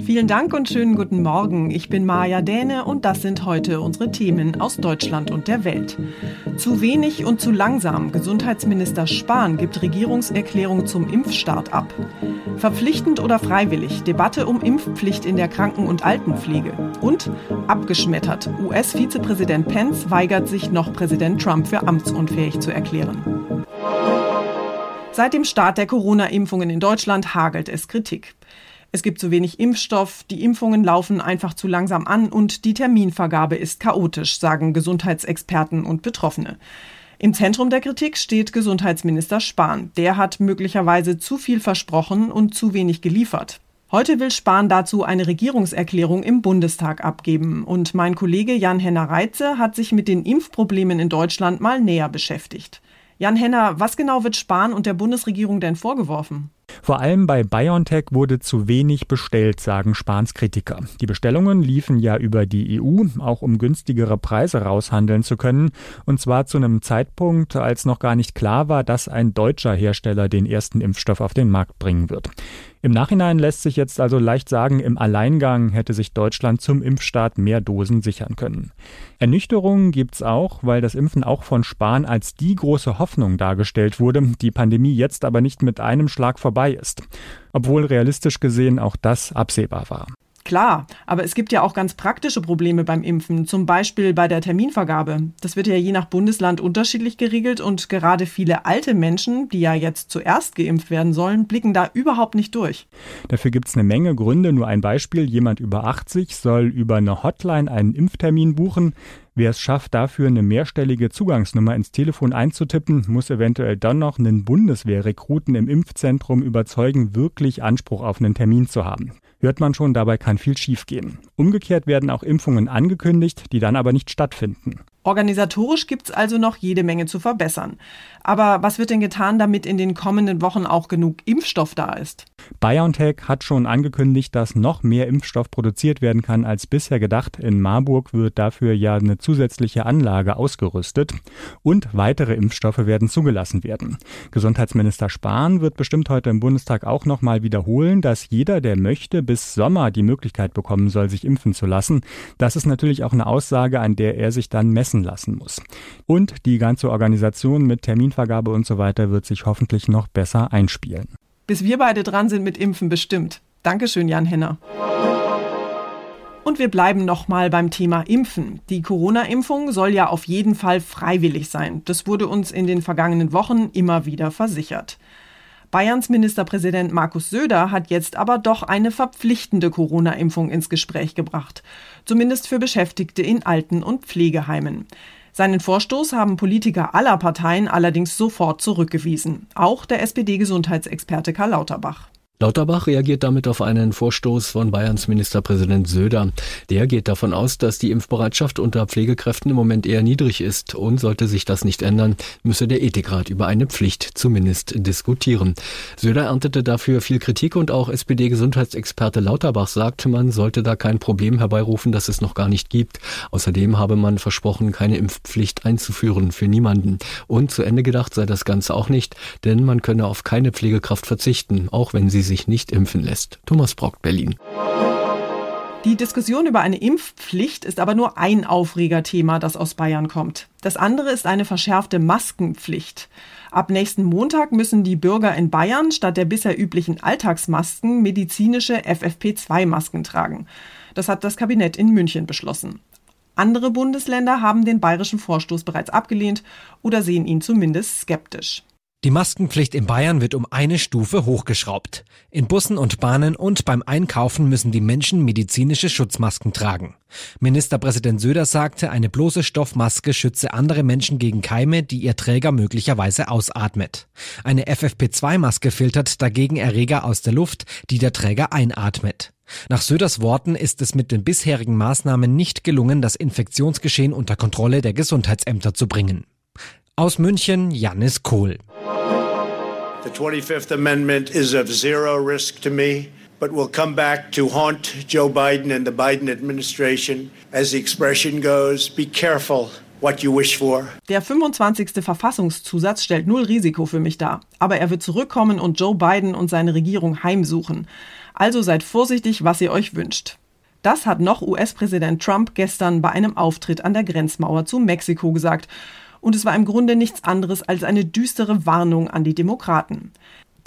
Vielen Dank und schönen guten Morgen. Ich bin Maja Däne und das sind heute unsere Themen aus Deutschland und der Welt. Zu wenig und zu langsam. Gesundheitsminister Spahn gibt Regierungserklärung zum Impfstart ab. Verpflichtend oder freiwillig. Debatte um Impfpflicht in der Kranken- und Altenpflege. Und abgeschmettert. US-Vizepräsident Pence weigert sich noch Präsident Trump für amtsunfähig zu erklären. Seit dem Start der Corona-Impfungen in Deutschland hagelt es Kritik. Es gibt zu wenig Impfstoff, die Impfungen laufen einfach zu langsam an und die Terminvergabe ist chaotisch, sagen Gesundheitsexperten und Betroffene. Im Zentrum der Kritik steht Gesundheitsminister Spahn. Der hat möglicherweise zu viel versprochen und zu wenig geliefert. Heute will Spahn dazu eine Regierungserklärung im Bundestag abgeben. Und mein Kollege Jan-Henner Reitze hat sich mit den Impfproblemen in Deutschland mal näher beschäftigt. Jan-Henner, was genau wird Spahn und der Bundesregierung denn vorgeworfen? Vor allem bei BioNTech wurde zu wenig bestellt, sagen Spahns Kritiker. Die Bestellungen liefen ja über die EU, auch um günstigere Preise raushandeln zu können, und zwar zu einem Zeitpunkt, als noch gar nicht klar war, dass ein deutscher Hersteller den ersten Impfstoff auf den Markt bringen wird. Im Nachhinein lässt sich jetzt also leicht sagen, im Alleingang hätte sich Deutschland zum Impfstart mehr Dosen sichern können. Ernüchterungen gibt's auch, weil das Impfen auch von Spahn als die große Hoffnung dargestellt wurde, die Pandemie jetzt aber nicht mit einem Schlag vorbei ist. Obwohl realistisch gesehen auch das absehbar war. Klar, aber es gibt ja auch ganz praktische Probleme beim Impfen, zum Beispiel bei der Terminvergabe. Das wird ja je nach Bundesland unterschiedlich geregelt und gerade viele alte Menschen, die ja jetzt zuerst geimpft werden sollen, blicken da überhaupt nicht durch. Dafür gibt es eine Menge Gründe. Nur ein Beispiel, jemand über 80 soll über eine Hotline einen Impftermin buchen. Wer es schafft, dafür eine mehrstellige Zugangsnummer ins Telefon einzutippen, muss eventuell dann noch einen Bundeswehrrekruten im Impfzentrum überzeugen, wirklich Anspruch auf einen Termin zu haben hört man schon, dabei kann viel schiefgehen. Umgekehrt werden auch Impfungen angekündigt, die dann aber nicht stattfinden. Organisatorisch gibt es also noch jede Menge zu verbessern. Aber was wird denn getan, damit in den kommenden Wochen auch genug Impfstoff da ist? BioNTech hat schon angekündigt, dass noch mehr Impfstoff produziert werden kann als bisher gedacht. In Marburg wird dafür ja eine zusätzliche Anlage ausgerüstet und weitere Impfstoffe werden zugelassen werden. Gesundheitsminister Spahn wird bestimmt heute im Bundestag auch noch mal wiederholen, dass jeder, der möchte, bis Sommer die Möglichkeit bekommen soll, sich impfen zu lassen. Das ist natürlich auch eine Aussage, an der er sich dann messen lassen muss. Und die ganze Organisation mit Terminvergabe und so weiter wird sich hoffentlich noch besser einspielen. Bis wir beide dran sind mit Impfen bestimmt. Dankeschön, Jan Henner. Und wir bleiben nochmal beim Thema Impfen. Die Corona-Impfung soll ja auf jeden Fall freiwillig sein. Das wurde uns in den vergangenen Wochen immer wieder versichert. Bayerns Ministerpräsident Markus Söder hat jetzt aber doch eine verpflichtende Corona-Impfung ins Gespräch gebracht. Zumindest für Beschäftigte in Alten- und Pflegeheimen. Seinen Vorstoß haben Politiker aller Parteien allerdings sofort zurückgewiesen. Auch der SPD-Gesundheitsexperte Karl Lauterbach. Lauterbach reagiert damit auf einen Vorstoß von Bayerns Ministerpräsident Söder. Der geht davon aus, dass die Impfbereitschaft unter Pflegekräften im Moment eher niedrig ist und sollte sich das nicht ändern, müsse der Ethikrat über eine Pflicht zumindest diskutieren. Söder erntete dafür viel Kritik und auch SPD-Gesundheitsexperte Lauterbach sagt, man sollte da kein Problem herbeirufen, das es noch gar nicht gibt. Außerdem habe man versprochen, keine Impfpflicht einzuführen für niemanden. Und zu Ende gedacht sei das Ganze auch nicht, denn man könne auf keine Pflegekraft verzichten, auch wenn sie sich nicht impfen lässt. Thomas Brock, Berlin. Die Diskussion über eine Impfpflicht ist aber nur ein Aufregerthema, das aus Bayern kommt. Das andere ist eine verschärfte Maskenpflicht. Ab nächsten Montag müssen die Bürger in Bayern statt der bisher üblichen Alltagsmasken medizinische FFP2-Masken tragen. Das hat das Kabinett in München beschlossen. Andere Bundesländer haben den bayerischen Vorstoß bereits abgelehnt oder sehen ihn zumindest skeptisch. Die Maskenpflicht in Bayern wird um eine Stufe hochgeschraubt. In Bussen und Bahnen und beim Einkaufen müssen die Menschen medizinische Schutzmasken tragen. Ministerpräsident Söder sagte, eine bloße Stoffmaske schütze andere Menschen gegen Keime, die ihr Träger möglicherweise ausatmet. Eine FFP2-Maske filtert dagegen Erreger aus der Luft, die der Träger einatmet. Nach Söders Worten ist es mit den bisherigen Maßnahmen nicht gelungen, das Infektionsgeschehen unter Kontrolle der Gesundheitsämter zu bringen. Aus München Jannis Kohl. The 25th Amendment is of zero risk to me, but will come back to haunt Joe Biden and the Biden administration. As the expression goes, be careful what you wish for. Der 25. Verfassungszusatz stellt null Risiko für mich dar, aber er wird zurückkommen und Joe Biden und seine Regierung heimsuchen. Also seid vorsichtig, was ihr euch wünscht. Das hat noch US-Präsident Trump gestern bei einem Auftritt an der Grenzmauer zu Mexiko gesagt und es war im Grunde nichts anderes als eine düstere Warnung an die Demokraten.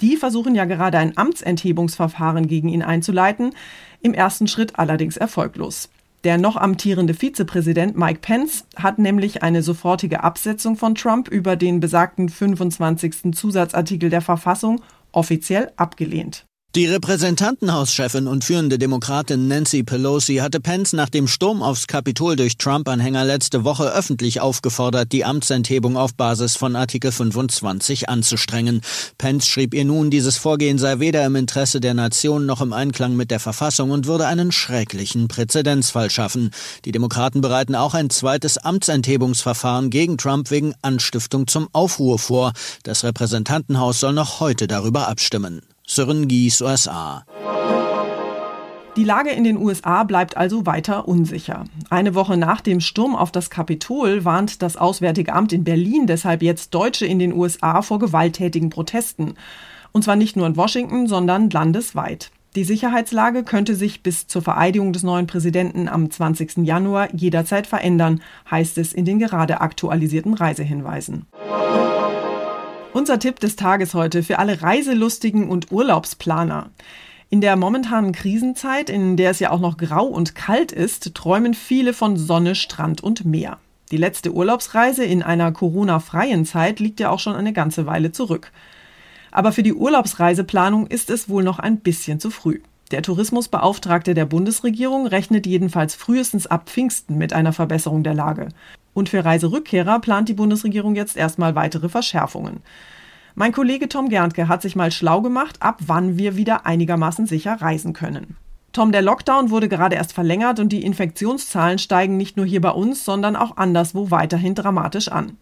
Die versuchen ja gerade ein Amtsenthebungsverfahren gegen ihn einzuleiten, im ersten Schritt allerdings erfolglos. Der noch amtierende Vizepräsident Mike Pence hat nämlich eine sofortige Absetzung von Trump über den besagten 25. Zusatzartikel der Verfassung offiziell abgelehnt. Die Repräsentantenhauschefin und führende Demokratin Nancy Pelosi hatte Pence nach dem Sturm aufs Kapitol durch Trump-Anhänger letzte Woche öffentlich aufgefordert, die Amtsenthebung auf Basis von Artikel 25 anzustrengen. Pence schrieb ihr nun, dieses Vorgehen sei weder im Interesse der Nation noch im Einklang mit der Verfassung und würde einen schrecklichen Präzedenzfall schaffen. Die Demokraten bereiten auch ein zweites Amtsenthebungsverfahren gegen Trump wegen Anstiftung zum Aufruhr vor. Das Repräsentantenhaus soll noch heute darüber abstimmen. Sören Gies, USA. Die Lage in den USA bleibt also weiter unsicher. Eine Woche nach dem Sturm auf das Kapitol warnt das Auswärtige Amt in Berlin deshalb jetzt Deutsche in den USA vor gewalttätigen Protesten. Und zwar nicht nur in Washington, sondern landesweit. Die Sicherheitslage könnte sich bis zur Vereidigung des neuen Präsidenten am 20. Januar jederzeit verändern, heißt es in den gerade aktualisierten Reisehinweisen. Unser Tipp des Tages heute für alle Reiselustigen und Urlaubsplaner. In der momentanen Krisenzeit, in der es ja auch noch grau und kalt ist, träumen viele von Sonne, Strand und Meer. Die letzte Urlaubsreise in einer Corona-freien Zeit liegt ja auch schon eine ganze Weile zurück. Aber für die Urlaubsreiseplanung ist es wohl noch ein bisschen zu früh. Der Tourismusbeauftragte der Bundesregierung rechnet jedenfalls frühestens ab Pfingsten mit einer Verbesserung der Lage. Und für Reiserückkehrer plant die Bundesregierung jetzt erstmal weitere Verschärfungen. Mein Kollege Tom Gerntke hat sich mal schlau gemacht, ab wann wir wieder einigermaßen sicher reisen können. Tom, der Lockdown wurde gerade erst verlängert und die Infektionszahlen steigen nicht nur hier bei uns, sondern auch anderswo weiterhin dramatisch an.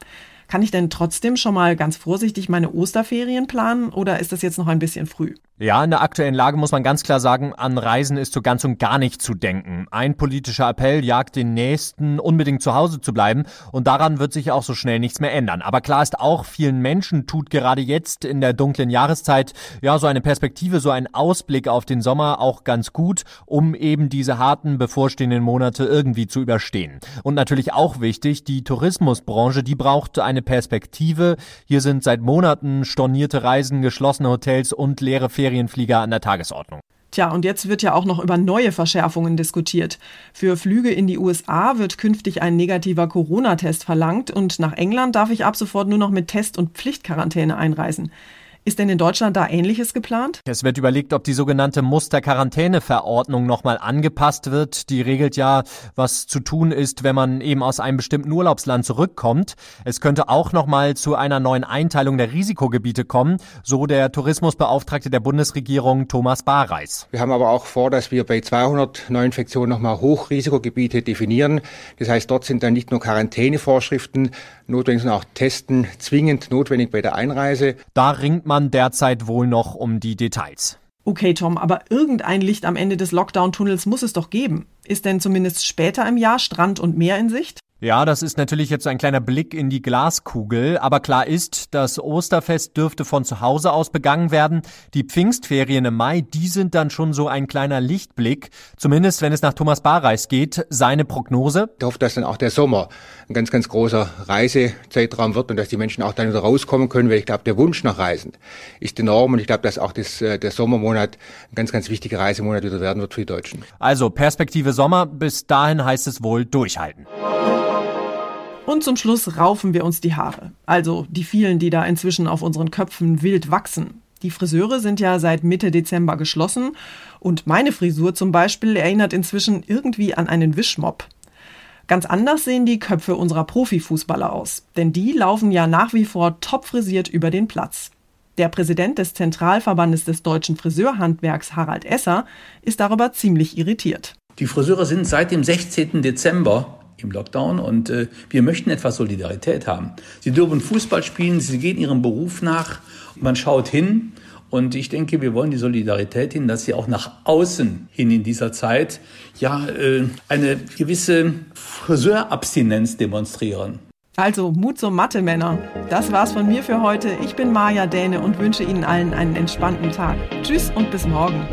Kann ich denn trotzdem schon mal ganz vorsichtig meine Osterferien planen oder ist das jetzt noch ein bisschen früh? Ja, in der aktuellen Lage muss man ganz klar sagen, an Reisen ist so ganz und gar nicht zu denken. Ein politischer Appell jagt den Nächsten, unbedingt zu Hause zu bleiben und daran wird sich auch so schnell nichts mehr ändern. Aber klar ist auch, vielen Menschen tut gerade jetzt in der dunklen Jahreszeit ja so eine Perspektive, so ein Ausblick auf den Sommer auch ganz gut, um eben diese harten bevorstehenden Monate irgendwie zu überstehen. Und natürlich auch wichtig, die Tourismusbranche, die braucht eine Perspektive. Hier sind seit Monaten stornierte Reisen, geschlossene Hotels und leere Ferien Ferienflieger an der Tagesordnung. Tja, und jetzt wird ja auch noch über neue Verschärfungen diskutiert. Für Flüge in die USA wird künftig ein negativer Corona-Test verlangt und nach England darf ich ab sofort nur noch mit Test- und Pflichtquarantäne einreisen. Ist denn in Deutschland da Ähnliches geplant? Es wird überlegt, ob die sogenannte Musterquarantäneverordnung nochmal angepasst wird. Die regelt ja, was zu tun ist, wenn man eben aus einem bestimmten Urlaubsland zurückkommt. Es könnte auch nochmal zu einer neuen Einteilung der Risikogebiete kommen, so der Tourismusbeauftragte der Bundesregierung Thomas Barreis. Wir haben aber auch vor, dass wir bei 200 Neuinfektionen nochmal Hochrisikogebiete definieren. Das heißt, dort sind dann nicht nur Quarantänevorschriften notwendig, sondern auch Testen zwingend notwendig bei der Einreise. Da ringt man derzeit wohl noch um die Details. Okay, Tom, aber irgendein Licht am Ende des Lockdown-Tunnels muss es doch geben. Ist denn zumindest später im Jahr Strand und Meer in Sicht? Ja, das ist natürlich jetzt ein kleiner Blick in die Glaskugel, aber klar ist, das Osterfest dürfte von zu Hause aus begangen werden. Die Pfingstferien im Mai, die sind dann schon so ein kleiner Lichtblick, zumindest wenn es nach Thomas Barreis geht. Seine Prognose? Ich hoffe, dass dann auch der Sommer ein ganz, ganz großer Reisezeitraum wird und dass die Menschen auch dann wieder rauskommen können, weil ich glaube, der Wunsch nach Reisen ist enorm und ich glaube, dass auch das, äh, der Sommermonat ein ganz, ganz wichtiger Reisemonat wieder werden wird für die Deutschen. Also Perspektive Sommer, bis dahin heißt es wohl durchhalten. Und zum Schluss raufen wir uns die Haare. Also die vielen, die da inzwischen auf unseren Köpfen wild wachsen. Die Friseure sind ja seit Mitte Dezember geschlossen und meine Frisur zum Beispiel erinnert inzwischen irgendwie an einen Wischmopp. Ganz anders sehen die Köpfe unserer Profifußballer aus, denn die laufen ja nach wie vor top frisiert über den Platz. Der Präsident des Zentralverbandes des deutschen Friseurhandwerks, Harald Esser, ist darüber ziemlich irritiert. Die Friseure sind seit dem 16. Dezember im Lockdown und äh, wir möchten etwas Solidarität haben. Sie dürfen Fußball spielen, sie gehen ihrem Beruf nach, man schaut hin und ich denke, wir wollen die Solidarität hin, dass sie auch nach außen hin in dieser Zeit ja äh, eine gewisse Friseurabstinenz demonstrieren. Also Mut zum Mathe, Männer. Das war's von mir für heute. Ich bin Maja Däne und wünsche Ihnen allen einen entspannten Tag. Tschüss und bis morgen.